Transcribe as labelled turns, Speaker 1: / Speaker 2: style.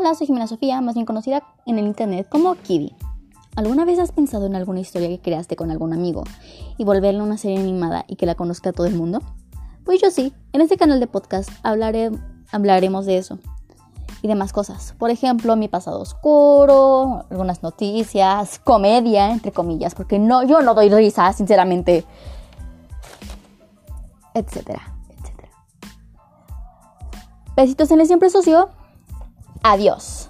Speaker 1: Hola, soy Jimena Sofía, más bien conocida en el internet como Kiwi. ¿Alguna vez has pensado en alguna historia que creaste con algún amigo y volverla una serie animada y que la conozca todo el mundo? Pues yo sí, en este canal de podcast hablaré, hablaremos de eso y demás cosas. Por ejemplo, mi pasado oscuro, algunas noticias, comedia, entre comillas, porque no, yo no doy risa, sinceramente, etcétera, etcétera. Besitos en el siempre socio. Adiós.